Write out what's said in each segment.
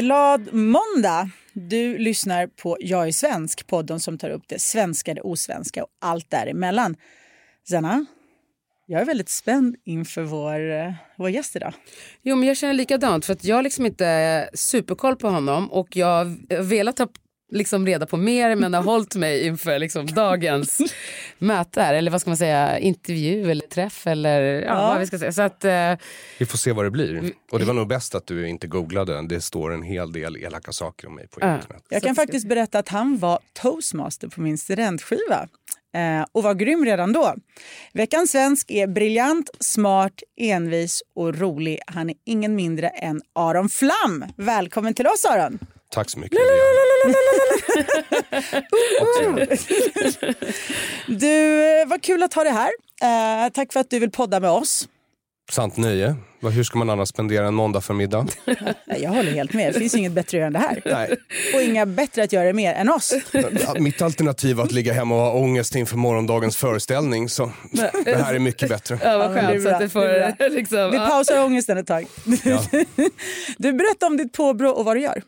Glad måndag! Du lyssnar på Jag är svensk, podden som tar upp det svenska, det osvenska och allt däremellan. Zanna, jag är väldigt spänd inför vår, eh, vår gäst idag. Jo, men jag känner likadant för att jag har liksom inte superkoll på honom och jag har velat ha liksom reda på mer men har hållit mig inför liksom dagens möte här, eller vad ska man säga, intervju eller träff eller ja, Ja. vad vi ska säga. Så att, eh, Vi får se vad det blir. Och det var nog bäst att du inte googlade. Det står en hel del elaka saker om mig på Ja. internet. Jag Så kan faktiskt berätta att han var toastmaster på min studentskiva eh, och var grym redan då. Veckans svensk är briljant, smart, envis och rolig. Han är ingen mindre än Aron Flam. Välkommen till oss Aron! Tack så mycket. Du, eh, vad kul att ha dig här. Eh, tack för att du vill podda med oss. Sant nöje. Hur ska man annars spendera en måndag förmiddag? Jag håller helt med. Det finns inget bättre att göra än det här. Nej. Och inga bättre att göra det mer än oss. Ja, Mitt alternativ var att ligga hemma och ha ångest inför morgondagens föreställning. Så det här är mycket bättre. ja, vad Ja, men det är skönt det får det är bra. liksom, Vi ja. pausar ångesten ett tag. Du berättar om ditt påbrå och vad du gör.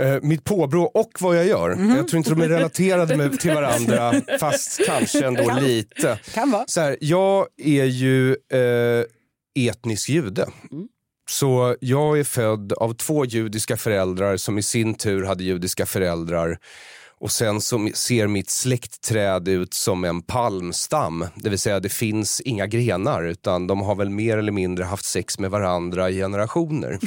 Eh, mitt påbrå och vad jag gör. Mhm. Jag tror inte de är relaterade med, till varandra, fast kanske ändå lite. Kan vara. Så här, jag är ju eh, etnisk jude. Så jag är född av två judiska föräldrar som i sin tur hade judiska föräldrar. Och sen så ser mitt släktträd ut som en palmstam. Det vill säga det finns inga grenar utan de har väl mer eller mindre haft sex med varandra i generationer.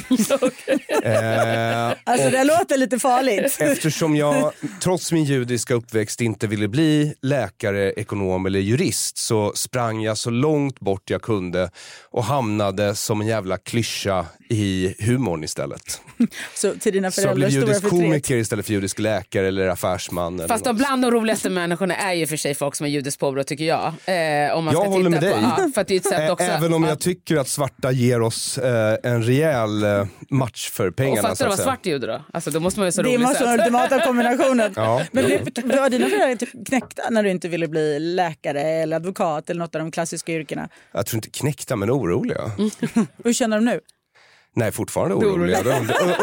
eh, Alltså det låter lite farligt. Eftersom jag trots min judiska uppväxt inte ville bli läkare, ekonom eller jurist så sprang jag så långt bort jag kunde och hamnade som en jävla klyscha i humorn istället. Så till dina Så jag föräldrars blev judisk komiker istället för judisk läkare eller affärsman. Eller Fast något. de bland de roligaste människorna är ju för sig folk som har judiskt påbrå tycker jag. Eh, om man Jag ska håller titta med på, dig. Ja, för att det är ett sätt också, Även om ja. jag tycker att svarta ger oss eh, en rejäl eh, match för Och pengarna. fattar så du att vad svart jude då? Alltså då måste man ju så Det måste vara den ultimata kombinationen. Ja, Men blev, var dina föräldrar typ knäckta när du inte ville bli läkare eller advokat eller något av de klassiska yrkena? Jag tror inte knäckta men oroliga. Hur känner de nu? Nej, fortfarande oroliga. De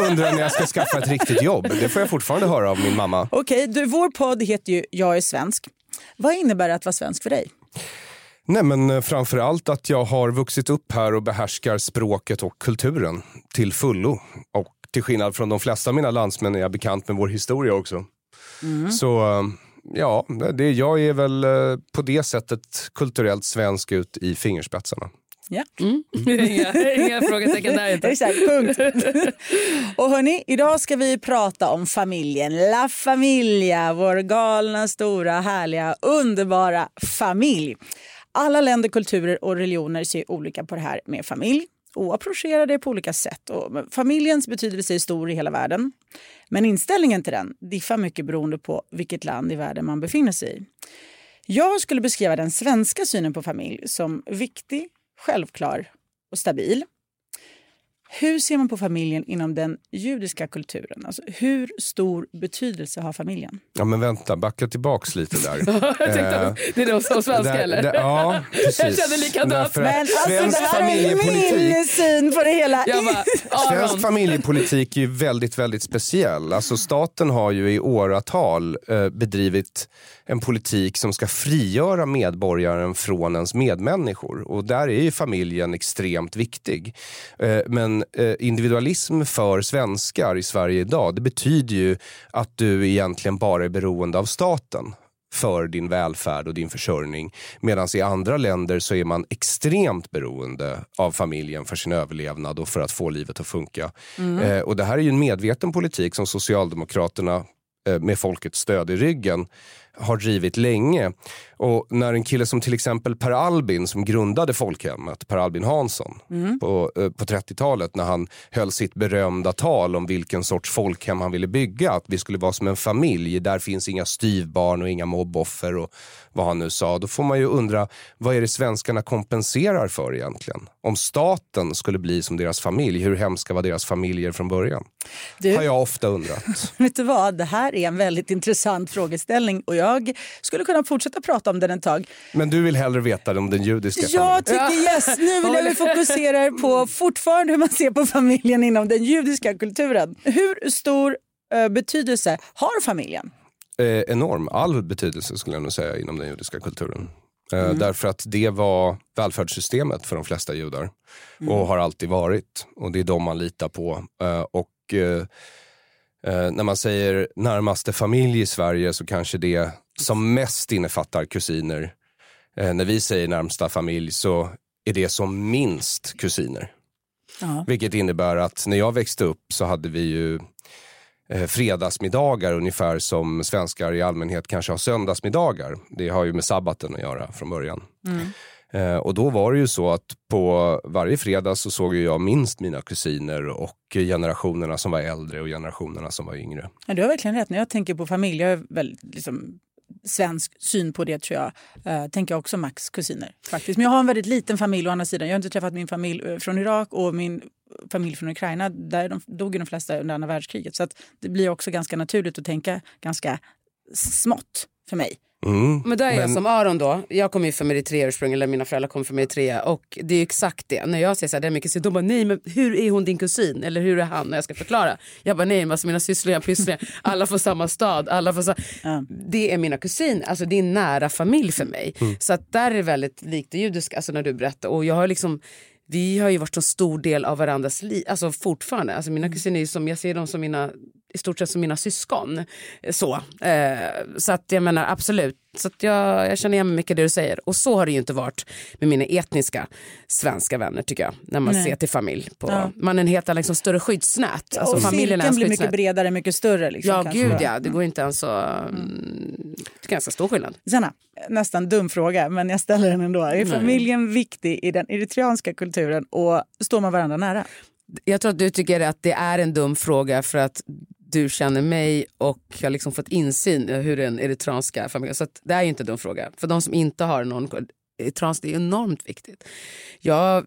undrar, när jag ska skaffa ett riktigt jobb. Det får jag fortfarande höra av min mamma. Okej, du, vår podd heter ju Jag är svensk. Vad innebär det att vara svensk för dig? Nej, men eh, framför allt att jag har vuxit upp här och behärskar språket och kulturen till fullo. Och till skillnad från de flesta av mina landsmän är jag bekant med vår historia också. Så eh, ja, det, jag är väl eh, på det sättet kulturellt svensk ut i fingerspetsarna. Ja. inga, inga frågetecken där inte. Exakt, punkt. och hörni, idag ska vi prata om familjen. La Familia, vår galna, stora, härliga, underbara familj. Alla länder, kulturer och religioner ser olika på det här med familj och approcherar det på olika sätt. Och familjens betydelse är stor i hela världen. Men inställningen till den diffar mycket beroende på vilket land i världen man befinner sig i. Jag skulle beskriva den svenska synen på familj som viktig, självklar och stabil. Hur ser man på familjen inom den judiska kulturen? Alltså, hur stor betydelse har familjen? Ja men vänta, backa tillbaks lite där. Eh, det är de som svenska där- eller? där- ja, precis. Jag kände likadant. Men alltså, svensk det här är familjepolitik min syn på det hela. Bara, Svensk familjepolitik är ju väldigt, väldigt speciell. Alltså staten har ju i åratal eh, bedrivit en politik som ska frigöra medborgaren från ens medmänniskor. Och där är ju familjen extremt viktig. Eh, men eh, individualism för svenskar i Sverige idag, det betyder ju att du egentligen bara är beroende av staten för din välfärd och din försörjning. Medan i andra länder så är man extremt beroende av familjen för sin överlevnad och för att få livet att funka. Eh, och det här är ju en medveten politik som Socialdemokraterna eh, med folkets stöd i ryggen har drivit länge. Och när en kille som till exempel Per Albin som grundade folkhemmet, Per Albin Hansson på, eh, på 30-talet när han höll sitt berömda tal om vilken sorts folkhem han ville bygga. Att vi skulle vara som en familj, där finns inga styvbarn och inga mobboffer och vad han nu sa. Då får man ju undra, vad är det svenskarna kompenserar för egentligen? Om staten skulle bli som deras familj, hur hemska var deras familjer från början? Du- Har jag ofta undrat. Vet du vad, det här är en väldigt intressant frågeställning och jag skulle kunna fortsätta prata om den ett tag. Men du vill hellre veta om den judiska Jag familjen? tycker yes, nu vill jag vi fokuserar på fortfarande hur man ser på familjen inom den judiska kulturen. Hur stor eh, betydelse har familjen? eh, enorm, all betydelse skulle jag nog säga inom den judiska kulturen. Eh, Därför att det var välfärdssystemet för de flesta judar och har alltid varit. Och det är de man litar på. Eh, och eh, när man säger närmaste familj i Sverige så kanske det som mest innefattar kusiner. Eh, när vi säger närmsta familj så är det som minst kusiner. Ja. Vilket innebär att när jag växte upp så hade vi ju eh, fredagsmiddagar ungefär som svenskar i allmänhet kanske har söndagsmiddagar. Det har ju med sabbaten att göra från början. Eh, Eh, och då var det ju så att på varje fredag så såg jag minst mina kusiner och generationerna som var äldre och generationerna som var yngre. Ja, du har verkligen rätt. När jag tänker på familj, jag har väldigt liksom, svensk syn på det tror jag. Eh, tänker jag också Max kusiner faktiskt. Men jag har en väldigt liten familj å andra sidan. Jag har inte träffat min familj eh, från Irak och min familj från Ukraina. Där de, dog ju de flesta under andra världskriget. Så att det blir också ganska naturligt att tänka ganska smått för mig. Mm. Men där är jag Men- som Aron då. Jag kommer ju från Eritrea ursprungligen, eller mina föräldrar kommer från Eritrea. Och det är ju exakt det. När jag säger så här, det är mycket kusin, de bara nej men hur är hon din kusin? Eller hur är han? När jag ska förklara. Jag bara nej, men alltså mina sysslingar, pysslingar, alla får samma stad. Alla får sa... Det är mina kusiner, alltså det är nära familj för mig. Så att där är det väldigt likt det judiska, alltså när du berättar. Och jag har liksom vi har ju varit så stor del av varandras liv, alltså fortfarande. Alltså mina kusiner är ju som, jag ser dem som mina, i stort sett som mina syskon. Så, eh, så att jag menar absolut, så att jag, jag känner igen mycket det du säger. Och så har det ju inte varit med mina etniska svenska vänner tycker jag. När man Nej. ser till familj. På, Ja. Man är en helt liksom, större skyddsnät. Alltså och familjen blir mycket bredare, mycket större. Liksom, Ja kanske. gud ja, det går inte ens så, mm, det är ganska stor skillnad. Sanna, nästan dum fråga, men jag ställer den ändå. Är familjen viktig i den eritreanska kulturen och står man varandra nära? Jag tror att du tycker att det är en dum fråga för att du känner mig och jag har liksom fått insyn i hur den eritreanska familjen... Så att det är ju inte en dum fråga. För de som inte har någon trans, det är enormt viktigt. Jag...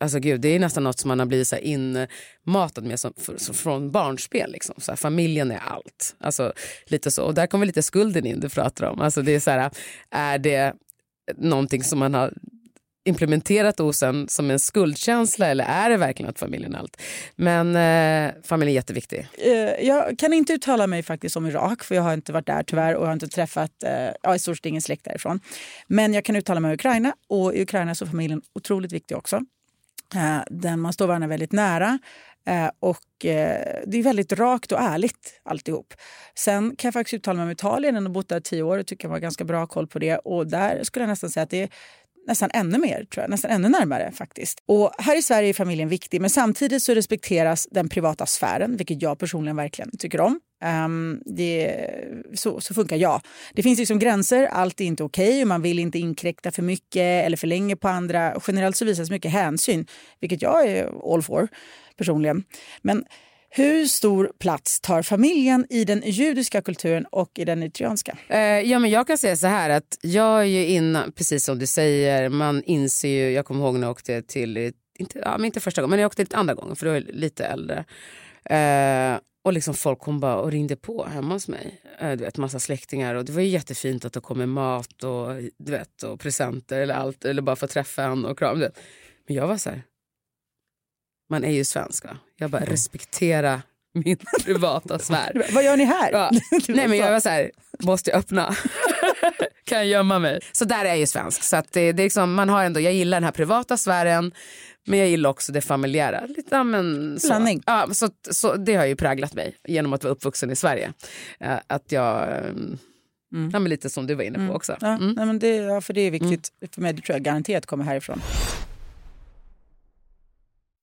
Alltså gud, det är nästan något som man har blivit så här inmatad med som, för, som från barnspel. Liksom. Så här, familjen är allt. Alltså, lite så. Och där kommer lite skulden in du pratar om. Alltså, det är, så här, är det någonting som man har implementerat osen som en skuldkänsla eller är det verkligen att familjen är allt? Men eh, familjen är jätteviktig. Eh, jag kan inte uttala mig faktiskt om Irak för jag har inte varit där tyvärr och har inte träffat eh, ja, i stort sett ingen släkt därifrån. Men jag kan uttala mig om Ukraina och i Ukraina så är familjen otroligt viktig också. Eh, den man står varandra väldigt nära. Eh, och eh, det är väldigt rakt och ärligt alltihop. Sen kan jag faktiskt uttala mig om Italien. Jag har bott där i tio år och tycker jag har ganska bra koll på det. Och där skulle jag nästan säga att det är nästan ännu mer, tror jag. Nästan ännu närmare faktiskt. Och här i Sverige är familjen viktig, men samtidigt så respekteras den privata sfären, vilket jag personligen verkligen tycker om. Um, det, så, så funkar jag. Det finns liksom gränser, allt är inte okej och man vill inte inkräkta för mycket eller för länge på andra. Generellt så visas mycket hänsyn, vilket jag är all for personligen. Men hur stor plats tar familjen i den judiska kulturen och i den eritreanska? Eh, ja, men jag kan säga så här att jag är ju innan, precis som du säger, man inser ju, jag kommer ihåg när jag åkte till, inte, ja, men inte första gången, men jag åkte dit andra gången för då är jag lite äldre. Eh, och liksom folk kom bara och ringde på hemma hos mig. Eh, du vet, massa släktingar och det var ju jättefint att det kom med mat och, du vet, och presenter eller allt, eller bara få träffa en och kram. Men jag var så här, man är ju svensk va? Jag bara respektera min privata sfär. Vad gör ni här? Ja. Nej men jag var så här, måste jag öppna? kan jag gömma mig? Så där är jag ju svensk. Så att det, det är liksom, man har ändå, jag gillar den här privata sfären men jag gillar också det familjära. Lite, ja, men, så. Blandning. Ja, så, så det har ju präglat mig genom att vara uppvuxen i Sverige. Eh, Att jag, eh, ja, men lite som du var inne på också. Ja, Mm. nej, men det, ja, för det är viktigt för mig. Det tror jag garanterat kommer härifrån.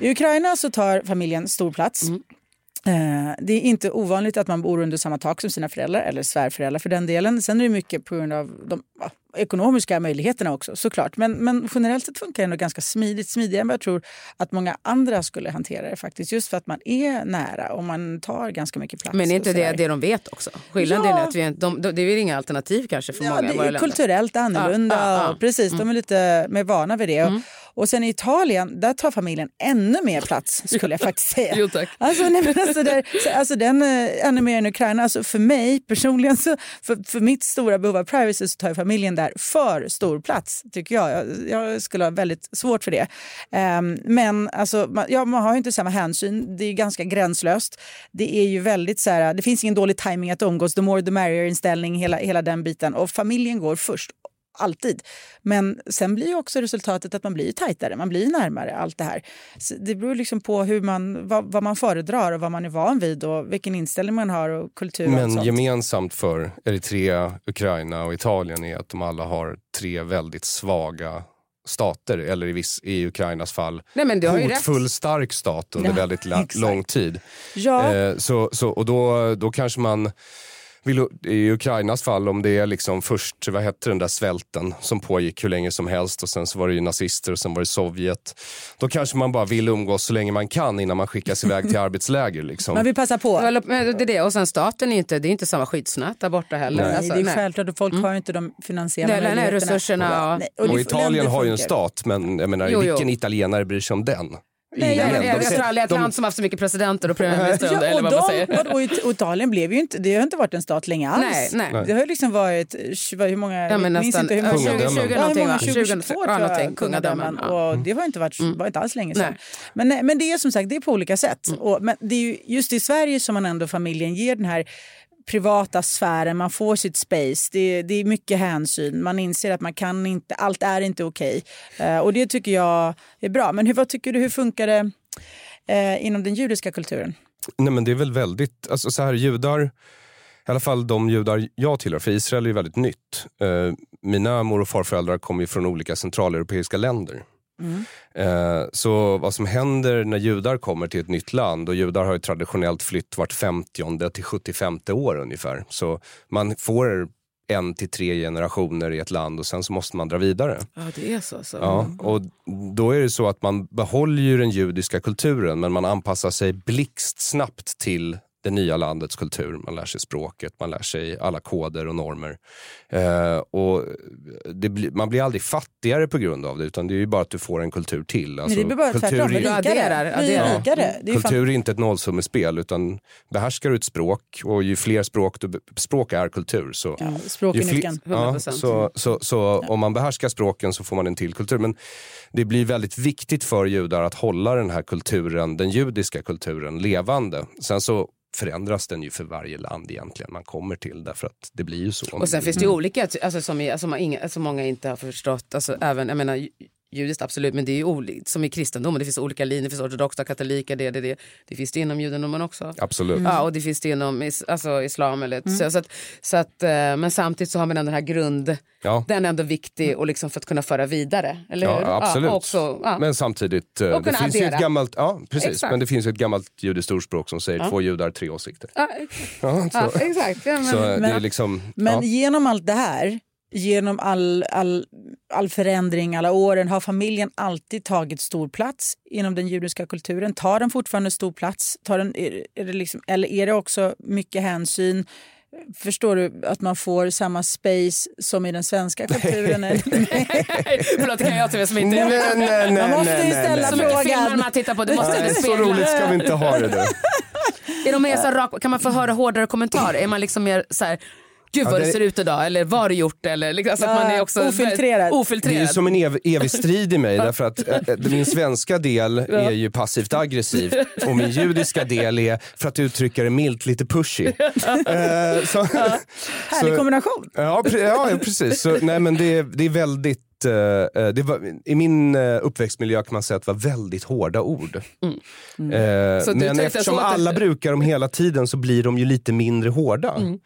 I Ukraina så tar familjen stor plats. Eh, Det är inte ovanligt att man bor under samma tak som sina föräldrar eller svärföräldrar för den delen. Sen är det mycket på grund av de ja, ekonomiska möjligheterna också såklart. Men, men generellt sett funkar det ändå ganska smidigt, smidigare än vad jag tror att många andra skulle hantera det faktiskt. Just för att man är nära och man tar ganska mycket plats. Men är inte det det de vet också? Skillnaden Ja. är att vi, de, de, det är inga alternativ kanske för Ja, många det är länder. kulturellt annorlunda. Ja, ja, ja. Och precis, de är lite mer vana vid det. Och, och sen i Italien, där tar familjen ännu mer plats skulle jag faktiskt säga. Jo, tack. Alltså, nej, men alltså, där, så, alltså den eh, ännu mer än Ukraina. Alltså, för mig personligen, så, för, för mitt stora behov av privacy så tar familjen där för stor plats tycker jag. Jag, jag skulle ha väldigt svårt för det. Ehm, men alltså, man, ja, man har ju inte samma hänsyn. Det är ganska gränslöst. Det är ju väldigt så här, det finns ingen dålig timing att umgås. The more the merrier inställning, hela, hela den biten. Och familjen går först. Alltid. Men sen blir ju också resultatet att man blir tajtare, man blir närmare allt det här. Så det beror liksom på hur man, vad, vad man föredrar och vad man är van vid och vilken inställning man har och kultur och Men sånt. gemensamt för Eritrea, Ukraina och Italien är att de alla har tre väldigt svaga stater, eller i, viss, i Ukrainas fall Nej, hotfull stark stat under Ja, väldigt lång tid. Ja. Eh, så, så, och då, då kanske man vill, i Ukrainas fall, om det är liksom först, vad hette den där svälten som pågick hur länge som helst och sen så var det ju nazister och sen var det Sovjet. Då kanske man bara vill umgås så länge man kan innan man skickas iväg till arbetsläger. Liksom. Man vill passa på. Det är det. Och sen staten är inte, det är inte samma skyddsnät där borta heller. Nej. Alltså, det är nej. självklart och folk har ju inte de finansiella Nej, nej, nej, möjligheterna. resurserna och- Och det- Italien har ju en stat, men jag menar, Jo, jo. vilken italienare bryr sig om den? Nej, jag, jag, jag, tror aldrig ett land som haft så mycket presidenter och premiärministrar Ja, eller vad man säger. och, och It- och Italien blev ju inte, det har inte varit en stat länge alls. Nej, nej. Det har liksom varit, hur många, Ja, men minns inte hur många, ja, 20, 20 ja, hur någonting, många, va? 2022 20, tror ja, jag, kungadömen. Och det var inte, varit, var inte alls länge sedan. Men, men det är som sagt det är på olika sätt. Och, men det är ju just i Sverige som man ändå familjen ger den här privata sfären, man får sitt space, det, det är mycket hänsyn, man inser att man kan inte, allt är inte okej. Okay. och det tycker jag är bra. Men hur, vad tycker du, hur funkar det eh, inom den judiska kulturen? Nej men det är väl väldigt, alltså så här judar, i alla fall de judar jag tillhör, för Israel är ju väldigt nytt. Eh, mina mor och farföräldrar kommer ju från olika centraleuropeiska länder. Eh, så vad som händer när judar kommer till ett nytt land, och judar har ju traditionellt flytt vart 50 till 75 år ungefär. Så man får en till tre generationer i ett land och sen så måste man dra vidare. Ja, det är så. så. Ja, och då är det så att man behåller ju den judiska kulturen men man anpassar sig blixtsnabbt till det nya landets kultur. Man lär sig språket, man lär sig alla koder och normer. Eh, och blir, man blir aldrig fattigare på grund av det utan det är ju bara att du får en kultur till. Alltså, Men det blir bara tvärtom, är- bli Ja, rikare. Bli rikare. Fan- Kultur är inte ett nollsummespel utan behärskar du ett språk och ju fler språk du, språk är kultur. Så, Ja, språk är nyckeln. Ja, 100%. så så, så om man behärskar språken så får man en till kultur. Men det blir väldigt viktigt för judar att hålla den här kulturen, den judiska kulturen, levande. Sen så förändras den ju för varje land egentligen man kommer till därför att det blir ju så. Och sen finns det ju olika, alltså, som, alltså, inga, som många inte har förstått. Alltså, även, jag menar, judiskt absolut, men det är ju olikt. Som i kristendomen, det finns olika linjer, det finns ortodoxa, katoliker, det, det, det. Det finns det inom judendomen också. Absolut. Ja, och det finns det inom is, alltså, islam. Eller, så, så att, så att, eh, men samtidigt så har man den här grund, Ja. den är ändå viktig och liksom för att kunna föra vidare. Eller hur? Ja, absolut. Ja, också, ja. Men samtidigt, eh, det finns ju ett addera. gammalt, ja, precis, Exakt. men det finns ett gammalt judiskt ordspråk som säger två judar, tre åsikter. ja, så, exakt. Men, så liksom, Men genom allt det här, genom all, all, all förändring, alla åren, har familjen alltid tagit stor plats inom den judiska kulturen? Tar den fortfarande stor plats? Tar den, är, är det liksom, eller är det också mycket hänsyn? Förstår du att man får samma space som i den svenska kulturen? Förlåt, det kan jag till som inte Nej, nej, nej, Man måste ju nej, ställa nej, Så nej. mycket filmer frågan. man tittar på, du måste Nej, det så roligt ska vi inte ha det nu. Är de mer så rak, kan man få höra hårdare kommentarer? Är man liksom mer så här, gud vad Ja, du det- ser ut idag eller vad har du gjort? Eller, liksom, alltså att man är också Ofiltrerad. Det är ju ofiltrerad. som en ev evig strid i mig därför att äh, min svenska del är ju passivt aggressiv och min judiska del är, för att uttrycka det milt, lite pushy. Eh, så, Härlig kombination. Ja, pre- ja ja, precis. Så, nej, men det, är- det är väldigt det var, I min uppväxtmiljö kan man säga att det var väldigt hårda ord. Mm. Så tar men eftersom alla det? brukar dem hela tiden så blir de ju lite mindre hårda. Mm.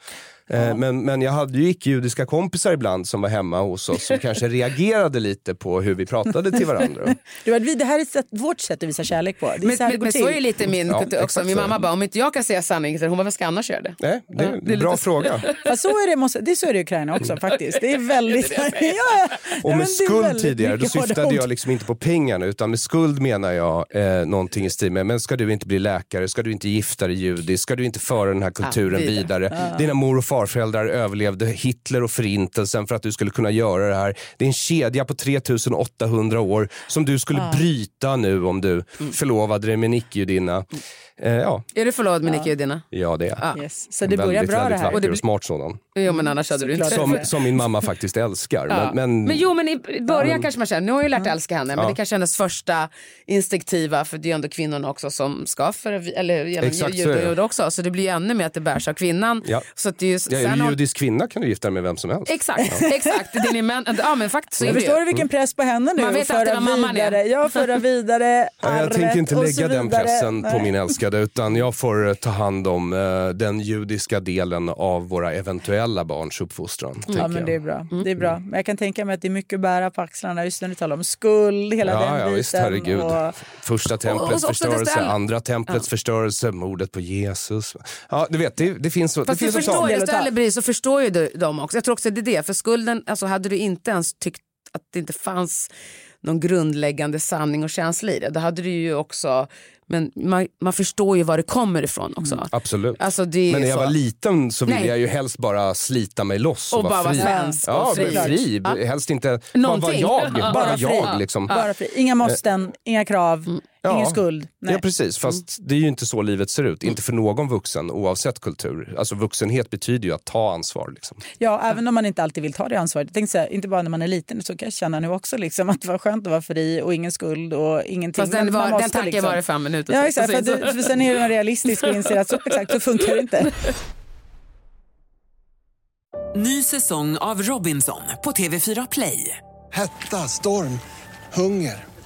Eh, Men, men jag hade ju icke-judiska kompisar ibland som var hemma hos oss som kanske reagerade lite på hur vi pratade till varandra. Du, det här är sätt, vårt sätt att visa kärlek på. Det är Men, så men, men så är ju lite min Ja, också. Min mamma bara, om inte jag kan säga sanningen, så hon bara, vad ska jag annars göra det? Nej, det, Ja, det är bra lite fråga. Fast så är det, måste, det är så är det i Ukraina också faktiskt. Det är väldigt... ja, ja. Och Ja, med skuld tidigare, då syftade jag liksom inte på pengarna utan med skuld menar jag eh, någonting i stil med, men ska du inte bli läkare, ska du inte gifta dig judisk, ska du inte föra den här kulturen Ah, vidare. vidare. Dina mor och farföräldrar överlevde Hitler och förintelsen för att du skulle kunna göra det här. Det är en kedja på 3800 år som du skulle bryta nu om du Mm. förlovade dig med en icke-judinna. Eh, ja, Är du förlovad med Nicke Judina? ja, det är jag. Yes. Så det börjar väldigt, bra det här. Och det och smart sådan. Jo men annars hade du inte. Som, som min mamma faktiskt älskar. Ja. Men, men, jo men i början kanske man känner, nu har jag ju lärt älska henne, men Ja. det kanske är hennes första instinktiva, för det är ju ändå kvinnorna också som ska föra, eller genom Exakt judar också, så det blir ju ännu mer att det bärs av kvinnan. Ja. Så att det är ju, ja, sen en judisk kvinna kan du gifta dig med vem som helst. Exakt, exakt. Det är män, ja men faktiskt så Jag det förstår du vilken press på henne nu? Man vet föra alltid vad mamman är. vidare, Ja, föra vidare Ja, jag arvet tänker inte lägga den pressen på Nej. min älskade utan jag får eh, ta hand om eh, den judiska delen av våra eventuella barns uppfostran. Ja, tänker men jag. det är bra. Det är bra. Men jag kan tänka mig att det är mycket att bära på axlarna just när du talar om skuld, hela Ja, den ja biten. visst, herregud. Och, Första templets förstörelse, det andra templets förstörelse, mordet på Jesus. Ja, du vet, det, det finns, det Fast du finns förstår bris så förstår ju du dem också. Jag tror också det är det, för skulden, alltså hade du inte ens tyckt att det inte fanns någon grundläggande sanning och känsla i det, då hade du ju också, men man, man förstår ju var det kommer ifrån också. Absolut. Alltså Men när jag så. var liten så ville Nej. jag ju helst bara slita mig loss och, Och bara vara fri. svensk ja, och fri. fri. Ja. Helst inte bara vara Någonting. jag. Ja. Bara Bara fri. jag liksom. bara fri. Inga måsten, inga krav, Mm. Ja. ingen skuld. Nej. Ja precis, fast det är ju inte så livet ser ut. Inte för någon vuxen oavsett kultur. Alltså vuxenhet betyder ju att ta ansvar. Liksom. Ja, även om man inte alltid vill ta det ansvaret. Jag tänkte säga, inte bara när man är liten, så kan jag känna nu också liksom, att det var skönt att vara fri och ingen skuld och ingenting. Fast den, man var, den måste tanken liksom- var det fem minuter. Ja, exakt. För, du, för sen är den realistisk och inser att så, exakt, så funkar det inte. Ny säsong av Robinson på TV4 Play. Hetta, storm, hunger.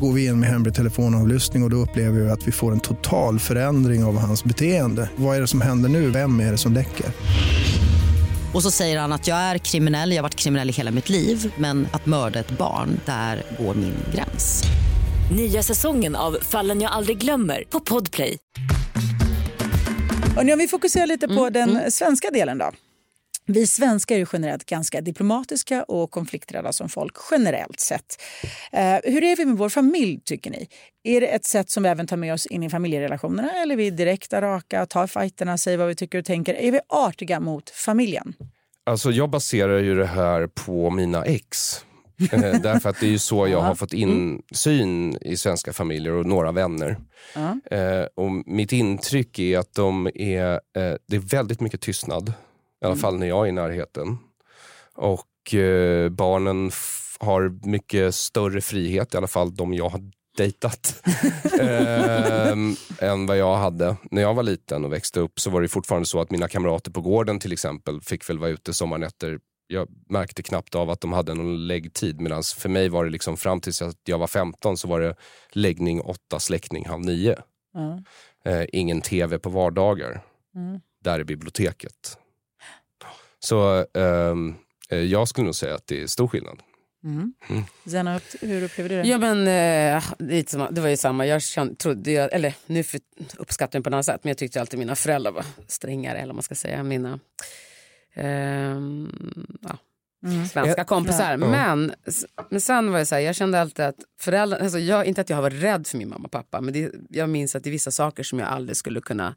Går vi in med hemlig telefonavlyssning och, och då upplever vi att vi får en total förändring av hans beteende. Vad är det som händer nu? Vem är det som läcker? Och så säger han att jag är kriminell, jag har varit kriminell i hela mitt liv men att mörda ett barn, där går min gräns. Nya säsongen av Fallen jag aldrig glömmer på Podplay. Och nu om vi fokuserar lite Mm, på den svenska delen då. Vi svenskar är generellt ganska diplomatiska och konflikträdda som folk generellt sett. Eh, hur är vi med vår familj tycker ni? Är det ett sätt som vi även tar med oss in i familjerelationerna eller är vi direkta, raka, tar fighterna, säger vad vi tycker och tänker? Är vi artiga mot familjen? Alltså jag baserar ju det här på mina ex. Eh, därför att det är ju så jag har fått insyn i svenska familjer och några vänner. Eh, och mitt intryck är att de är, eh, det är väldigt mycket tystnad. I alla fall när jag är i närheten. Och eh, barnen har mycket större frihet, i alla fall de jag har dejtat, ehm, än vad jag hade. När jag var liten och växte upp så var det fortfarande så att mina kamrater på gården till exempel fick väl vara ute sommarnätter. Jag märkte knappt av att de hade någon läggtid medan för mig var det liksom fram tills att jag var 15 så var det läggning åtta, släckning halv nio. Ja. Eh, ingen tv på vardagar. Där är biblioteket. Så ehm, eh, jag skulle nog säga att det är stor skillnad. Zena, upp- hur upplever du det? Ja men eh, det var ju samma, jag kände, trodde jag, eller nu för, uppskattar jag på annat sätt men jag tyckte alltid mina föräldrar var strängare eller man ska säga. Mina ehm, ja, svenska kompisar. Men, men sen var det så här, jag kände alltid att föräldrar, alltså jag, inte att jag har varit rädd för min mamma och pappa men det, jag minns att det är vissa saker som jag aldrig skulle kunna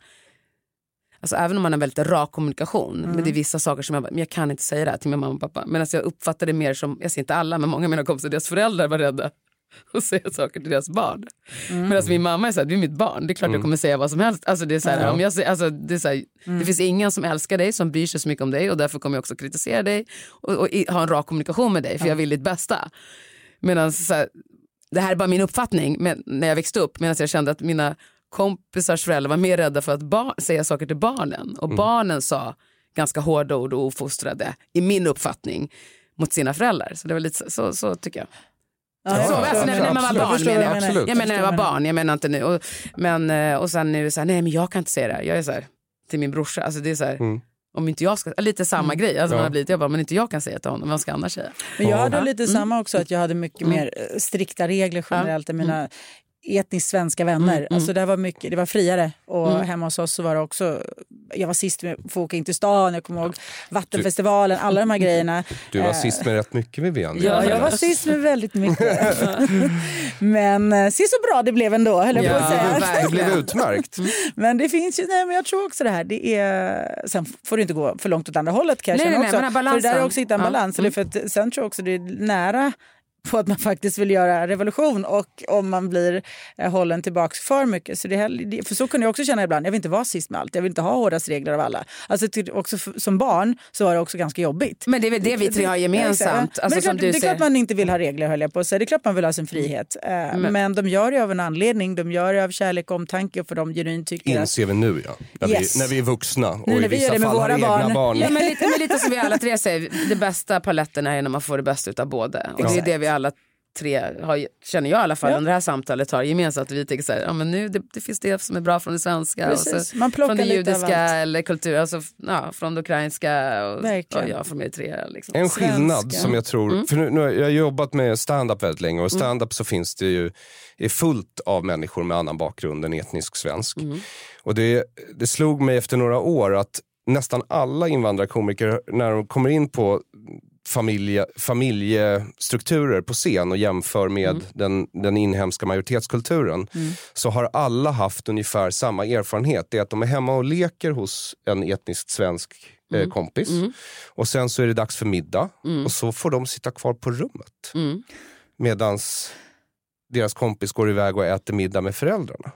Alltså även om man har väldigt rak kommunikation, men det är vissa saker som jag men jag kan inte säga det här till min mamma och pappa. Men alltså jag uppfattar det mer som, jag ser inte alla, men många av mina kompisar, deras föräldrar var rädda att säga saker till deras barn. Medan min mamma är så här, du är mitt barn, det är klart jag kommer säga vad som helst. Alltså det är så här, om jag, säger- alltså det, är så här, det finns ingen som älskar dig, som bryr sig så mycket om dig och därför kommer jag också kritisera dig och, och i- ha en rak kommunikation med dig för jag vill ditt bästa. Medan så här, det här är bara min uppfattning men, när jag växte upp medan jag kände att mina kompisars föräldrar var mer rädda för att säga saker till barnen och barnen sa ganska hårda ord och ofostrade i min uppfattning mot sina föräldrar. Så det var lite så, så, så tycker jag. Ja, Så, jag alltså, förstår. när, när man var Jag barn förstår vad menar du jag. Absolut. Jag menar när jag var barn, jag menar inte nu. Och, men, eh, och sen nu så här, nej men jag kan inte säga det här. Jag är så här, till min brorsa, alltså det är så här, Mm. om inte jag ska, lite samma grej, alltså man har blivit, jag bara, men inte jag kan säga till honom, vad ska annars säga? Men jag hade Ja. lite samma också, att jag hade mycket mer eh, strikta regler generellt än mina etniskt svenska vänner. Alltså det, var mycket, det var friare och hemma hos oss så var det också, jag var sist med att få åka in till stan, jag kommer ihåg Vattenfestivalen, alla de här grejerna. Du var Eh, sist med rätt mycket Vivian. Ja, jag var sist med väldigt mycket. men eh, se så bra det blev ändå, höll jag på att säga. Det blev utmärkt. Men det finns ju, nej men jag tror också det här, det är, sen får det inte gå för långt åt andra hållet kan jag Nej, nej, nej, men här för det där är balansen. också hitta en Ja. balans. Eller för att, sen tror jag också det är nära på att man faktiskt vill göra revolution och om man blir eh, hållen tillbaks för mycket. Så det, här- det, för så kunde jag också känna ibland, jag vill inte vara sist med allt, jag vill inte ha hårdast regler av alla. Alltså till, också f- som barn så var det också ganska jobbigt. Men det är väl det vi tre har gemensamt. Ja. Alltså, men det är, som klart, du det är säger. klart man inte vill ha regler höll jag på att säga. Det är klart man vill ha sin frihet. Eh, men. de gör det av en anledning. De gör det av kärlek och omtanke för de genuint tycker att Inser vi nu ja. När, Yes. vi, när vi är vuxna och Nu i när vi gör vissa det med fall har våra egna barn. barn. Ja, men lite, men lite som vi alla tre säger, det bästa paletten är när man får det bästa av båda. Och det är det vi alla tre har, känner jag i alla fall Ja. under det här samtalet har gemensamt. Vi tänker så här, ja, men nu, det, det finns det som är bra från det svenska, så, Man plockar från det judiska eller kultur, alltså, ja, från det ukrainska och, Verkligen. och jag från Eritrea. Liksom. En Svenska. skillnad som jag tror, för nu, nu, har jag jobbat med stand-up väldigt länge och stand-up så finns det ju, är fullt av människor med annan bakgrund än etnisk svensk. Och det, det slog mig efter några år att nästan alla invandrarkomiker när de kommer in på familje, familjestrukturer på scen och jämför med den, den inhemska majoritetskulturen så har alla haft ungefär samma erfarenhet. Det är att de är hemma och leker hos en etniskt svensk eh, kompis. Och sen så är det dags för middag. Och så får de sitta kvar på rummet. Mm. medans deras kompis går iväg och äter middag med föräldrarna.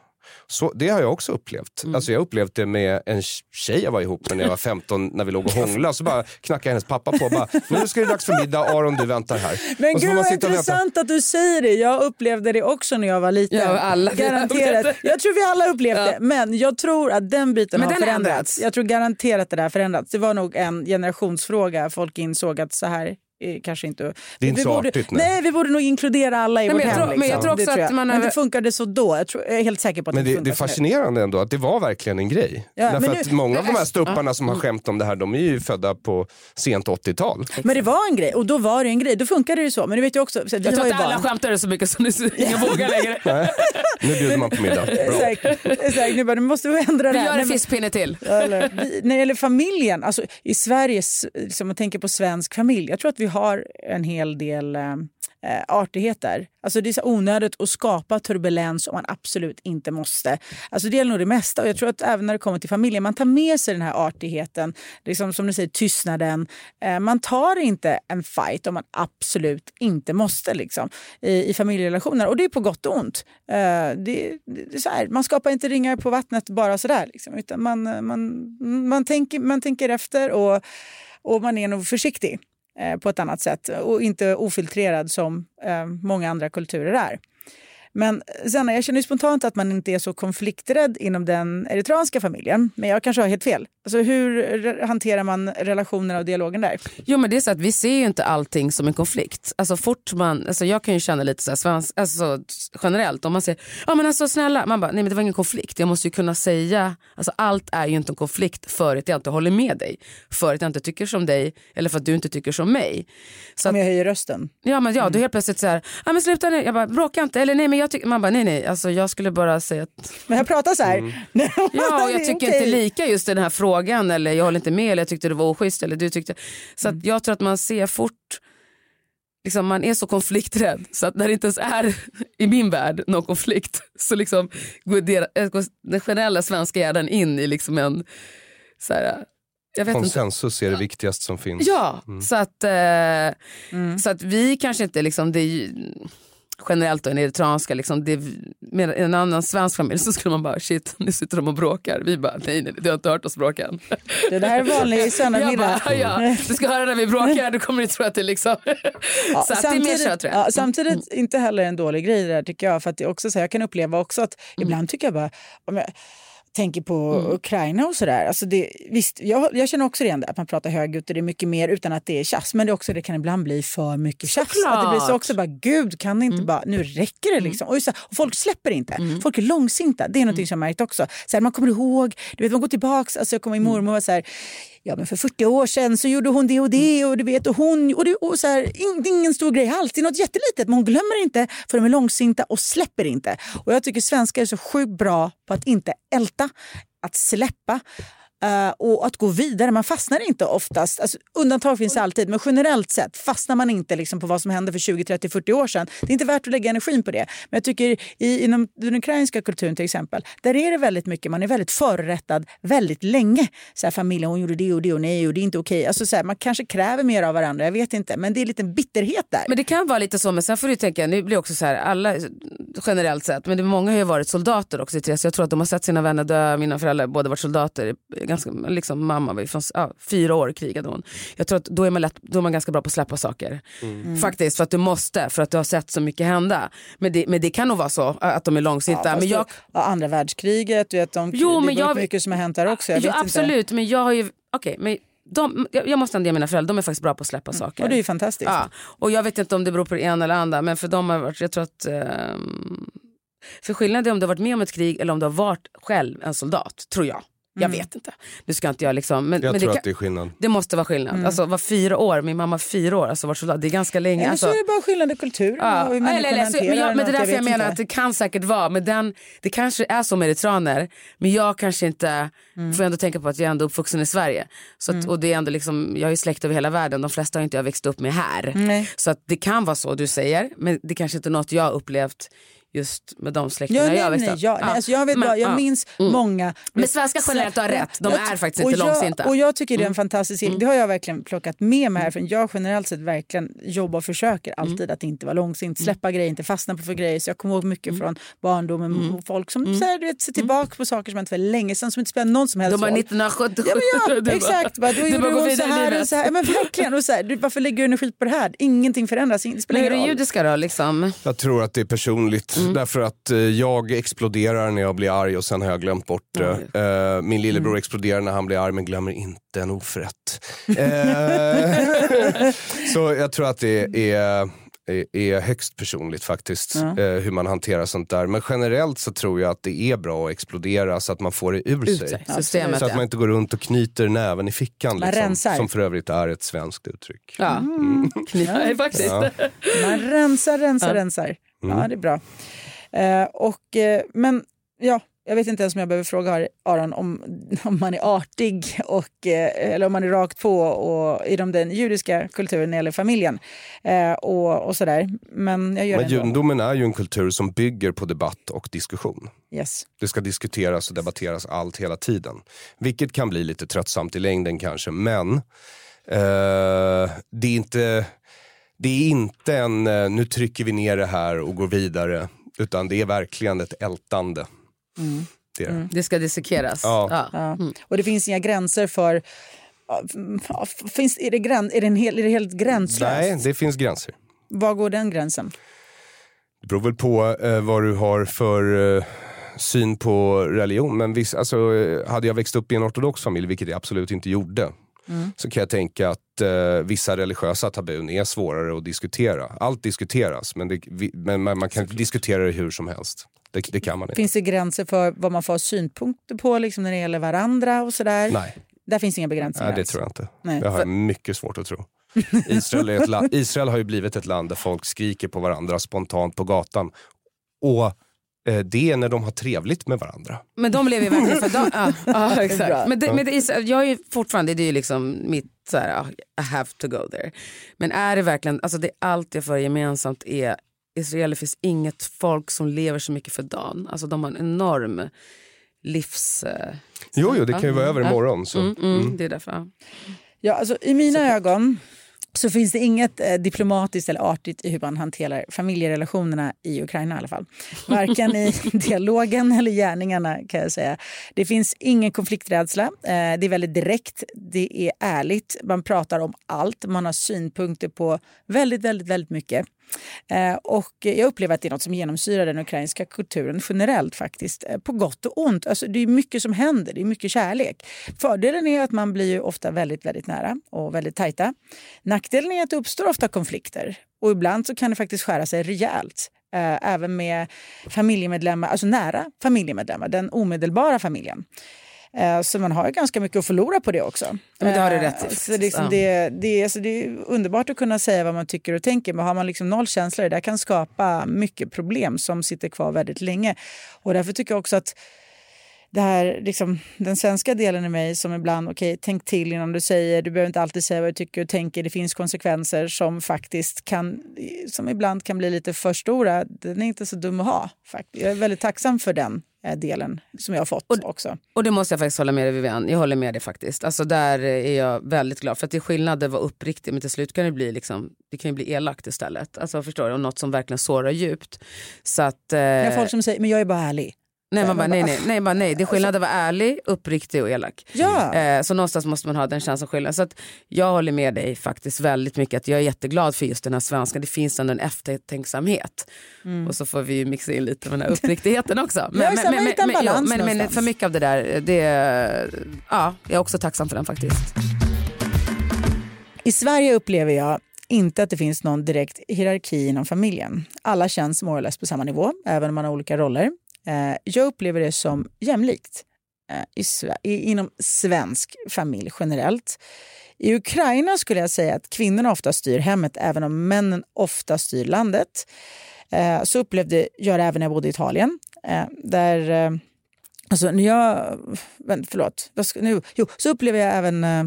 Så Det har jag också upplevt. Alltså jag har upplevt det med en tjej jag var ihop med när jag var 15 när vi låg och hånglade. Så bara knackade hennes pappa på och bara, nu ska det dags för middag, Aron du väntar här. Men gud vad intressant att du säger det. Jag upplevde det också när jag var liten. Ja, alla garanterat. det. Jag tror vi alla upplevt Ja. det. Men jag tror att den biten Men har den förändrats. ändrats. Jag tror garanterat det där har förändrats. Det var nog en generationsfråga. Folk insåg att så här kanske inte... Det är inte vi så borde, artigt, nej. nej. vi borde nog inkludera alla i Nej, vårt men jag hem. tror- men jag liksom. tror också det tror att jag. man Men har- det funkade så då. Jag, tror, jag är helt säker på att Men det, det är så nu. fascinerande ändå att det var verkligen en grej. Ja, Därför men att nu- många av de här stupparna som har skämt om det här, de är ju födda på sent 80-tal. Men det var en grej och då var det en grej. Då funkade det ju så. Men du vet ju också, så att vi Jag tror att alla skämtar så mycket som du ingen vågar längre. Nu bjuder man på middag. Bra. Exakt. Nu bara, nu måste vi ändra det Vi här. gör Nej, en fiskpinne till. Ja, Eller, vi, när det gäller familjen, alltså i Sverige, s- som man tänker på svensk familj, jag tror att vi vi har en hel del eh, artigheter. Alltså det är så onödigt att skapa turbulens om man absolut inte måste. Alltså det gäller nog det mesta och jag tror att även när det kommer till familjen, man tar med sig den här artigheten, liksom som du säger tystnaden. Eh, man tar inte en fight om man absolut inte måste liksom, i, i familjerelationer och det är på gott och ont. Eh, det, det, det är så här, man skapar inte ringar på vattnet bara sådär liksom, utan man, man, man, tänker, man tänker efter och, och man är nog försiktig Eh, på ett annat sätt och inte ofiltrerad som eh, många andra kulturer är. Men sen, jag känner ju spontant att man inte är så konflikträdd inom den eritreanska familjen. Men jag kanske har helt fel. Alltså, hur hanterar man relationerna och dialogen där? Jo men det är så att vi ser ju inte allting som en konflikt. Alltså fort man, alltså jag kan ju känna lite så här svensk, alltså generellt om man säger, ja men alltså snälla, man bara, nej men det var ingen konflikt. Jag måste ju kunna säga, alltså allt är ju inte en konflikt för att jag inte håller med dig. För att jag inte tycker som dig eller för att du inte tycker som mig. Så Om jag höjer rösten? ja men ja, du helt plötsligt så här, ja men sluta nu, jag bara bråka inte, eller nej men jag tycker, man bara nej nej, alltså jag skulle bara säga att Men jag pratar så här. Mm. Ja, och jag tycker inte lika just i den här frågan eller jag håller inte med eller jag tyckte det var oschysst eller du tyckte. Så Mm. att jag tror att man ser fort, liksom man är så konflikträdd så att när det inte ens är i min värld någon konflikt så liksom går, det, äh, går den generella svenska hjärnan in i liksom en så här, jag vet inte. Konsensus är det viktigaste som finns. Ja, Mm. så, att, eh, så att vi kanske inte liksom, det är ju, generellt då, en eritreanska, liksom, det, med en annan svensk familj så skulle man bara shit nu sitter de och bråkar. Vi bara nej nej du har inte hört oss bråka än. Det där är vanlig söndagsmiddag. ja, du ska höra när vi bråkar, du kommer inte tro att det liksom... Ja, så att det är mer så tror jag. ja, samtidigt inte heller en dålig grej det där tycker jag. För att det också så här, jag kan uppleva också att Mm. ibland tycker jag bara, om jag tänker på Ukraina och sådär. Alltså det, visst, jag, jag känner också igen det, att man pratar högljutt och det är mycket mer utan att det är tjass. Men det, är också, det kan ibland bli för mycket tjafs. Att det blir så Såklart. också bara, gud kan det inte Mm. bara, nu räcker det liksom. Och, så och folk släpper inte. Folk är långsinta. Det är Mm. något som jag märkt också. Så här, man kommer ihåg, du vet man går tillbaks, alltså jag kommer ihåg mormor var så här, ja men för 40 år sedan så gjorde hon det och det och du vet och hon och, det, och så här, är ingen stor grej alls. Det är något jättelitet men hon glömmer inte för de är långsinta och släpper inte. Och jag tycker svenskar är så sjukt bra på att inte älta, att släppa eh, och att gå vidare. Man fastnar inte oftast. Alltså, undantag finns alltid, men generellt sett fastnar man inte liksom på vad som hände för 20, 30, 40 år sedan. Det är inte värt att lägga energin på det. Men jag tycker i, inom den ukrainska kulturen till exempel, där är det väldigt mycket, man är väldigt förrättad väldigt länge. Så här, familjen, hon gjorde det och det och nej och det är inte okej. Okay. Alltså, så här, man kanske kräver mer av varandra, jag vet inte. Men det är en liten bitterhet där. Men det kan vara lite så, men sen får du tänka, nu blir också så här, alla generellt sett, men det, många har ju varit soldater också i Therese. Jag tror att de har sett sina vänner dö, mina föräldrar båda varit soldater. Ganska, liksom, mamma från ja, fyra år krigade hon. Jag tror att då är, man lätt, då är man ganska bra på att släppa saker. Mm. Faktiskt, för att du måste, för att du har sett så mycket hända. Men det, men det kan nog vara så att de är långsinta. Ja, men jag, det- andra världskriget, du vet, de, Jo, det men är jag- mycket som har hänt där också. Jag jo, absolut, Inte. men jag har ju, okej, men de, jag, måste ändå ge mina föräldrar, de är faktiskt bra på att släppa saker. Mm. Och det är ju fantastiskt. Ja, och jag vet inte om det beror på det ena eller andra, men för dem har varit, jag tror att ehm, för skillnad är om du har varit med om ett krig eller om du har varit själv en soldat, tror jag. Jag Mm. vet inte. Nu ska inte jag liksom, men, Jag men tror det, att det är skillnad. det måste vara skillnad. Mm. Alltså var fyra år, min mamma var fyra år, alltså var soldat, det är ganska länge. Eller Alltså, så är det bara skillnad i kulturen Ja, eller, eller, så, men, jag, men det är därför jag, menar inte. att det kan säkert vara, men den, det kanske är så med eritreaner, men jag kanske inte, Mm. får ändå tänka på att jag är ändå uppvuxen i Sverige. Så att, och det är ändå liksom, jag har ju släkt över hela världen, de flesta har inte jag växt upp med här. Nej. Så att det kan vara så du säger, men det kanske inte är något jag har upplevt just med de Ja, släktingar nej, jag har växt nej, upp. ja, nej, alltså jag, vet men- bara, jag ja. minns Mm. många... Men svenskar generellt har rätt, de är faktiskt och inte jag, långsinta. Och jag tycker det är en Mm. fantastisk... Det har jag verkligen plockat med mig här. För jag generellt sett verkligen jobbar och försöker Mm. alltid att inte vara långsint, släppa grejer, inte fastna på för grejer. Så jag kommer ihåg mycket från barndomen Mm. och folk som så här, du vet, ser tillbaka på saker som hänt för länge sedan som inte spelar någon som helst De har roll. 1977. Ja, ja, exakt. Bara, då du gjorde bara hon så här och så här. Ja, Men verkligen. Och så här, du, varför lägger du energi på det här? Ingenting förändras. Det spelar Men hur är ingen det roll. judiska då? Liksom? Jag tror att det är personligt. Mm. Därför att eh, jag exploderar när jag blir arg och sen har jag glömt bort det. Eh, min lillebror Mm. exploderar när han blir arg men glömmer inte en oförrätt. Eh, så jag tror att det är, är, är högst personligt faktiskt. Ja. Eh, hur man hanterar sånt där. Men generellt så tror jag att det är bra att explodera så att man får det ur Ut sig. sig, systemet Så att man inte går runt och knyter näven i fickan. Man Liksom, rensar. som för övrigt är ett svenskt uttryck. Ja. Mm. Nej, faktiskt. Ja. Man rensar, rensar, Ja. rensar. Mm. Ja, det är bra. Eh, och, eh, men ja, jag vet inte ens om jag behöver fråga Aron om, om man är artig och, eh, eller om man är rakt på och, i de, den judiska kulturen när det gäller familjen. Eh, och, och sådär. Men jag gör Men judendomen är ju en kultur som bygger på debatt och diskussion. Yes. Det ska diskuteras och debatteras allt hela tiden. Vilket kan bli lite tröttsamt i längden kanske, men eh, det, är inte, det är inte en eh, nu trycker vi ner det här och går vidare. Utan det är verkligen ett ältande. Det är det. Det ska dissekeras. Ja. Ja. Och det finns inga gränser för... Finns, är, det gräns, är, det en hel, är det helt gränslöst? Nej, det finns gränser. Var går den gränsen? Det beror väl på eh, vad du har för eh, syn på religion. Men viss, alltså, eh, hade jag växt upp i en ortodox familj, vilket jag absolut inte gjorde, Mm. så kan jag tänka att eh, vissa religiösa tabun är svårare att diskutera. Allt diskuteras, men, det, vi, men man, man kan diskutera det hur som helst. Det, det kan man inte. Finns det gränser för vad man får synpunkter på liksom när det gäller varandra och sådär? Nej. Där finns inga begränsningar Nej, det tror jag inte. Nej. Det har jag mycket svårt att tro. Israel, är ett la- Israel har ju blivit ett land där folk skriker på varandra spontant på gatan. Och det är när de har trevligt med varandra. Men de lever ju verkligen för dem. Ja, ja, exakt. Men, det, men det är, jag är ju fortfarande, det är ju liksom mitt så här, ja, I have to go there. Men är det verkligen, alltså det allt jag för gemensamt är Israeler finns inget folk som lever så mycket för dagen. Alltså de har en enorm livs... eh, Jo, jo, det kan ju vara över imorgon. Så. Mm, mm, Det är därför. ja. Alltså, I mina ögon så finns det inget eh, diplomatiskt eller artigt i hur man hanterar familjerelationerna i Ukraina i alla fall. Varken i dialogen eller gärningarna kan jag säga. Det finns ingen konflikträdsla. Eh, det är väldigt direkt. Det är ärligt. Man pratar om allt. Man har synpunkter på väldigt, väldigt, väldigt mycket. Eh, och jag upplever att det är något som genomsyrar den ukrainska kulturen generellt faktiskt. Eh, på gott och ont. Alltså, det är mycket som händer. Det är mycket kärlek. Fördelen är att man blir ju ofta väldigt, väldigt nära och väldigt tajta. Nackdelen är att det uppstår ofta konflikter och ibland så kan det faktiskt skära sig rejält. Eh, även med familjemedlemmar, alltså nära familjemedlemmar, den omedelbara familjen. Eh, Så man har ju ganska mycket att förlora på det också. men det har du Eh, rätt i. Så liksom det, det, alltså det är underbart att kunna säga vad man tycker och tänker men har man liksom noll känslor, det där kan skapa mycket problem som sitter kvar väldigt länge. Och därför tycker jag också att det här, liksom, den svenska delen i mig som ibland, okej, tänk till innan du säger, du behöver inte alltid säga vad du tycker och tänker, det finns konsekvenser som faktiskt kan, som ibland kan bli lite för stora. Den är inte så dum att ha. Faktiskt. Jag är väldigt tacksam för den delen som jag har fått också. Och det måste jag faktiskt hålla med dig Vivian. Jag håller med dig faktiskt. Alltså där är jag väldigt glad. För att det är skillnad att vara uppriktig men till slut kan det bli, liksom, det kan ju bli elakt istället. Alltså förstår du? Och något som verkligen sårar djupt. Så att... Eh, Jag har folk som säger, men jag är bara ärlig. Nej, man bara, man nej, bara- nej, nej, bara, nej. Det är skillnad att vara ärlig, uppriktig och elak. Ja. Eh, så någonstans måste man ha den känslan skillnad. Så att jag håller med dig faktiskt väldigt mycket. Att jag är jätteglad för just den här svenska. Det finns ändå en eftertänksamhet. Och så får vi mixa in lite med den här uppriktigheten också. Ja, exakt, man hittar en jo, men, men för mycket av det där, det, ja, jag är också tacksam för den faktiskt. I Sverige upplever jag inte att det finns någon direkt hierarki inom familjen. Alla känns more på samma nivå, även om man har olika roller. Eh, Jag upplever det som jämlikt eh, i, inom svensk familj generellt. I Ukraina skulle jag säga att kvinnorna ofta styr hemmet, även om männen ofta styr landet. Eh, Så upplevde jag det även när jag bodde i Italien. eh, Där eh, Alltså när jag, vänta, förlåt, nu, jo, så upplever jag även, eh,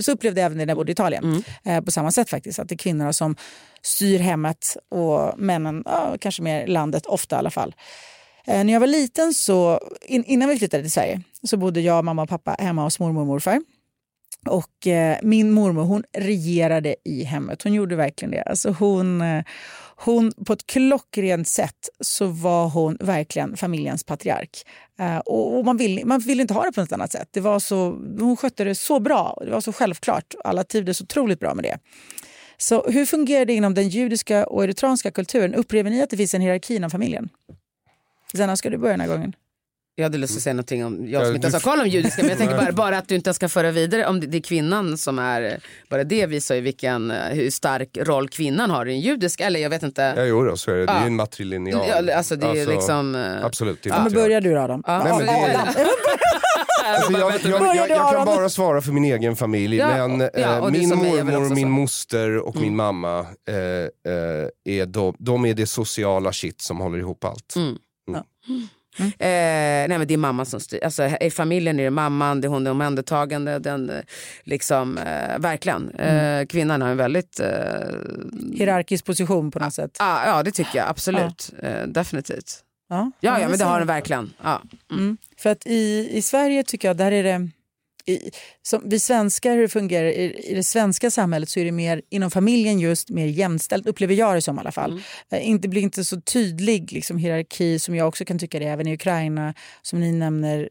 så upplevde jag även det när jag bodde i Italien. Eh, på samma sätt faktiskt, att det är kvinnorna som styr hemmet och männen, ja, kanske mer landet, ofta i alla fall. Eh, när jag var liten, så, in, innan vi flyttade till Sverige, så bodde jag, mamma och pappa hemma hos mormor och morfar. Och eh, min mormor hon regerade i hemmet. Hon gjorde verkligen det. Alltså hon, eh, hon, på ett klockrent sätt så var hon verkligen familjens patriark. Eh, och och man, ville man vill inte ha det på något annat sätt. Det var så, hon skötte det så bra. och Det var så självklart. Alla trivdes otroligt bra med det. Så hur fungerar det inom den judiska och eritreanska kulturen? Upplever ni att det finns en hierarki inom familjen? Zena, ska du börja den här gången? Jag hade lust att säga någonting om, jag Ja, som inte ens har koll om judiska men jag tänker bara, bara att du inte ska föra vidare om det, det är kvinnan som är, bara det visar ju vilken, eh, hur stark roll kvinnan har i en judisk, eller jag vet inte. Ja, jo då, så är det. Det är ju en matrilineal. Ja, alltså det är liksom, eh, Absolut. Det är Ja, men börjar du då, Adam? Ja. Nej, men det är- Adam. Alltså, jag, jag, jag, jag, kan bara svara för min egen familj. Ja, men och- ja, eh, och min mormor, också min moster och min mamma eh, eh, är de, de är det sociala shit som håller ihop allt. Eh, nej men det är mamman som styr. Alltså, I familjen är det mamman, det är hon är omhändertagande. Den, eh, liksom, eh, verkligen. Eh, kvinnan har en väldigt... Eh, Hierarkisk position på något sätt. ah, ja det tycker jag absolut. Eh, definitivt. Ja, Ja, ja men det har den verkligen. Ja. Mm. För att i, i Sverige tycker jag, där är det... I, som vi svenskar, hur det fungerar i, i det svenska samhället så är det mer inom familjen just mer jämställt, upplever jag det som i alla fall. Eh, inte blir inte så tydlig liksom, hierarki som jag också kan tycka det är även i Ukraina, som ni nämner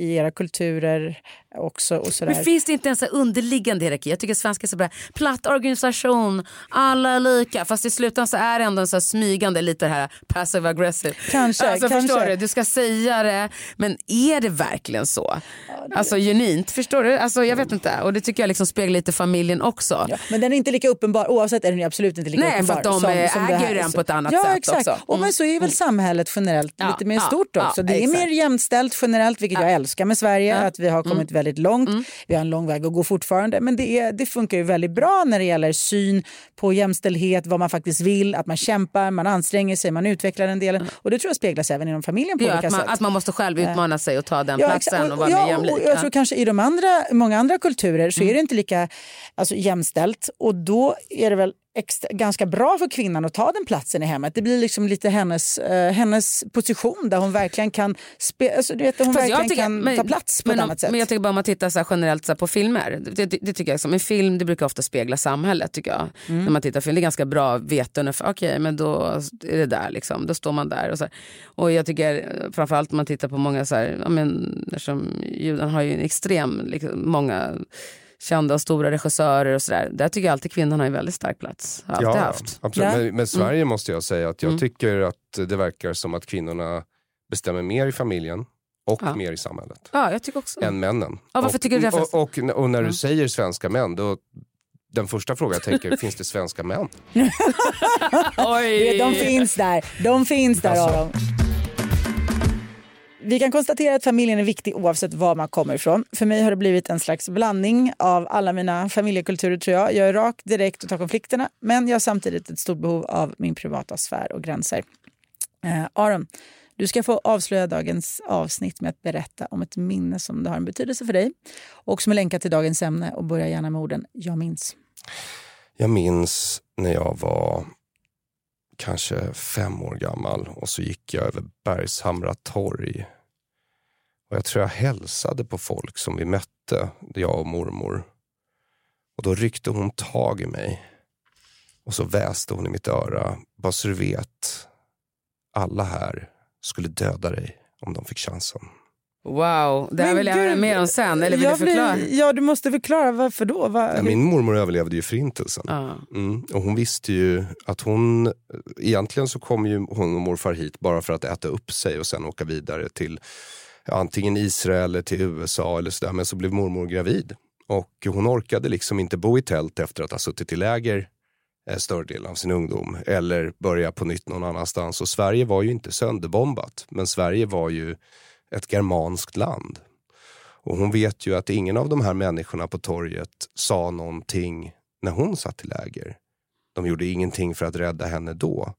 i era kulturer. Också. Och sådär. Men finns det inte en så här underliggande hierarki? Jag tycker svenska är så bra. Platt organisation, alla är lika. Fast i slutändan så är det ändå en så smygande lite det här passive aggressive. Kanske, alltså, kanske. Förstår du? Du ska säga det. Men är det verkligen så? Alltså genuint, förstår du? Alltså jag vet inte. Och det tycker jag liksom speglar lite familjen också. Ja, men den är inte lika uppenbar, oavsett är den absolut inte lika Nej, för uppenbar. att de, som, eh, som det äger den på ett annat ja, sätt exakt. också. Och men Mm. så är väl samhället generellt Ja, lite mer ja, stort ja, också. det är exakt. mer jämställt generellt, vilket jag älskar med Sverige. Att vi har kommit Mm. Väldigt långt. Vi har en lång väg att gå fortfarande. Men det, är, det funkar ju väldigt bra när det gäller syn på jämställdhet, vad man faktiskt vill, att man kämpar, man anstränger sig, man utvecklar den delen. Och det tror jag speglas även inom familjen på gör olika att man, sätt. att man måste själv utmana sig och ta den Ja, platsen exakt. och vara mer jämlik. och jag tror kanske i de andra, många andra kulturer så Mm. är det inte lika alltså, jämställt och då är det väl extra, ganska bra för kvinnan att ta den platsen i hemmet. Det blir liksom lite hennes, eh, hennes position där hon verkligen kan, spe, alltså, du vet, hon Fast verkligen tycker- kan men- ta plats på men ett annat sätt. Men jag tycker bara om man tittar så generellt så på filmer. Det, det, det tycker jag som en film det brukar ofta spegla samhället tycker jag. Mm. När man tittar film. Det är ganska bra att veta ungefär, okej men då är det där liksom. Då står man där och så här. Och jag tycker eh, framförallt om man tittar på många så här, ja men eftersom judarna har ju en extrem, liksom, många kända och stora regissörer och sådär. Där tycker jag alltid kvinnan har en väldigt stark plats. Har alltid Ja, haft. absolut. Ja. Men med Sverige måste jag säga att jag Mm. tycker att det verkar som att kvinnorna bestämmer mer i familjen och Ja. mer i samhället. Ja, jag tycker också. än männen. Ja, varför och, tycker du det? Och, och, och när du Mm. säger svenska män, då, den första frågan jag tänker, finns det svenska män? Oj. De finns där. De finns där Alltså. Aron. Vi kan konstatera att familjen är viktig oavsett var man kommer ifrån. För mig har det blivit en slags blandning av alla mina familjekulturer tror jag. Jag är rak, direkt och tar konflikterna men jag har samtidigt ett stort behov av min privata sfär och gränser. Eh, Aron, du ska få avslöja dagens avsnitt med att berätta om ett minne som det har en betydelse för dig och som är länkat till dagens ämne och börja gärna med orden “Jag minns”. Jag minns när jag var kanske fem år gammal och så gick jag över Bergshamra torg. Och jag tror jag hälsade på folk som vi mötte, jag och mormor. Och då ryckte hon tag i mig. Och så väste hon i mitt öra. Bara så du vet, alla här skulle döda dig om de fick chansen. Wow, det här Men vill jag höra mer om sen. Eller vill du förklara? Blir, ja, du måste förklara varför då. Va, Ja, min mormor överlevde ju förintelsen. Ja. Mm. Och hon visste ju att hon, egentligen så kom ju hon och morfar hit bara för att äta upp sig och sen åka vidare till antingen Israel eller till USA eller sådär. Men så blev mormor gravid. Och hon orkade liksom inte bo i tält efter att ha suttit i läger eh, större delen av sin ungdom. Eller börja på nytt någon annanstans. Och Sverige var ju inte sönderbombat. Men Sverige var ju ett germanskt land. Och hon vet ju att ingen av de här människorna på torget sa någonting när hon satt i läger. De gjorde ingenting för att rädda henne då.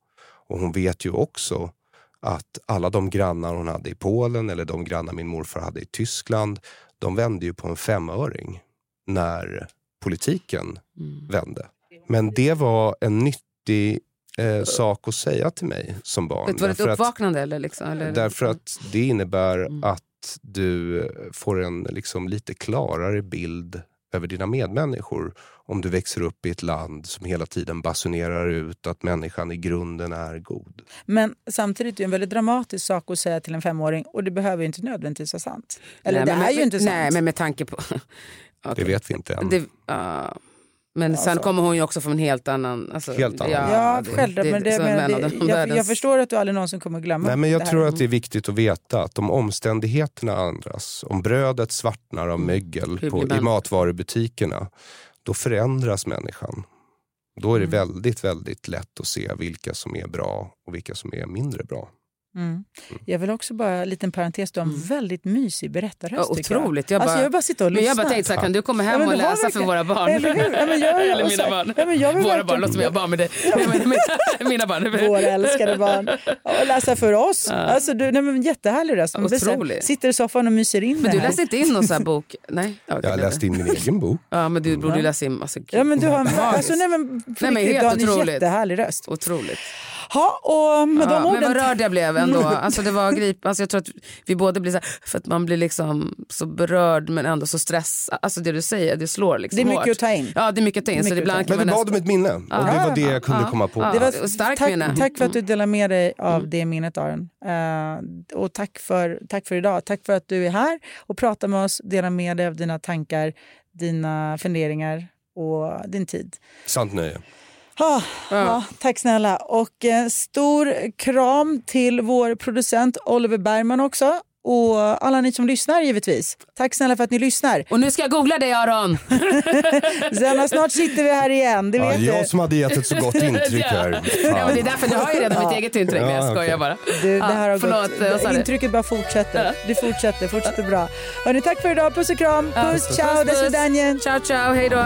Och hon vet ju också att alla de grannar hon hade i Polen eller de grannar min morfar hade i Tyskland, de vände ju på en femöring när politiken vände. Men det var en nyttig eh, sak att säga till mig som barn. Var det ett Därför att- uppvaknande? Eller liksom, eller? Därför att det innebär Mm. att du får en liksom lite klarare bild över dina medmänniskor om du växer upp i ett land som hela tiden basunerar ut att människan i grunden är god. Men samtidigt är det en väldigt dramatisk sak att säga till en femåring och det behöver inte nödvändigtvis vara sant. Eller Nej, det men- är ju inte sant. Nej, men med tanke på... Det Okej. vet vi inte än. Det, ja. Men sen Alltså. kommer hon ju också från en helt annan... Alltså, Helt annan. Ja, det- självklart. Men det, men det, de jag, världens- jag förstår att du aldrig någonsin kommer glömma Nej, men jag tror att det är viktigt att veta att om omständigheterna ändras, om brödet svartnar av mögel Mm. Hur på, i matvarubutikerna, då förändras människan. Då är det Mm. väldigt, väldigt lätt att se vilka som är bra och vilka som är mindre bra. Mm. Jag vill också bara, en liten parentes, du har en väldigt mysig berättarröst. Ja, tycker jag. otroligt. Jag alltså, bara- jag vill bara sitta och Men lyssna. jag bara tänkte så här, kan du komma Ja, hem men och läsa för våra barn? Eller hur? Ja, men jag- Eller mina barn. Ja, men jag vill våra verkligen- barn, låter som jag barn med dig. mina barn. Våra älskade barn. Ja, Och läsa för oss. Alltså, du, nej, men jättehärlig röst. Man Otroligt. Sitter i soffan och myser in Men du läste inte in någon sån här bok? Nej? Ja, okej, Jag har nej. läst in min egen bok. Ja, men du borde ju läsa in... Alltså. Ja, men du har en, alltså, nej, men, Nej, men helt du har en otroligt. jättehärlig röst. Otroligt. Ha, och med de Ja, men orden... vad rörd jag blev ändå. Alltså det var grip, alltså jag tror att vi båda blir så här, för att man blir liksom så berörd men ändå så stressad. Alltså det du säger, det slår liksom Det är mycket hårt. att ta in. Ja det är mycket att ta in. Mycket så ibland Men du bad om ett minne och det var det jag kunde komma på. Ja. Det var starkt tack, minne. tack för att du delar med dig av det minnet Aron. Eh, och tack för, tack för idag. Tack för att du är här och pratar med oss, delar med dig av dina tankar, dina funderingar och din tid. Sant nöje. Ah, ja. ah, tack snälla. Och eh, stor kram till vår producent Oliver Bergman också och alla ni som lyssnar givetvis. Tack snälla för att ni lyssnar. Och nu ska jag googla dig Aron. Sen snart sitter vi här igen. Det vet ja, jag du. som hade gett ett så gott intryck här. ja, men det är därför du har ju redan mitt eget intryck. Ja, jag skojar okay. bara. Du, det här har förlåt, gått, intrycket bara fortsätter. Du fortsätter, fortsätter bra. Hörni, tack för idag. Puss och kram. Puss, puss ciao, puss, puss. ciao, ciao, hej då.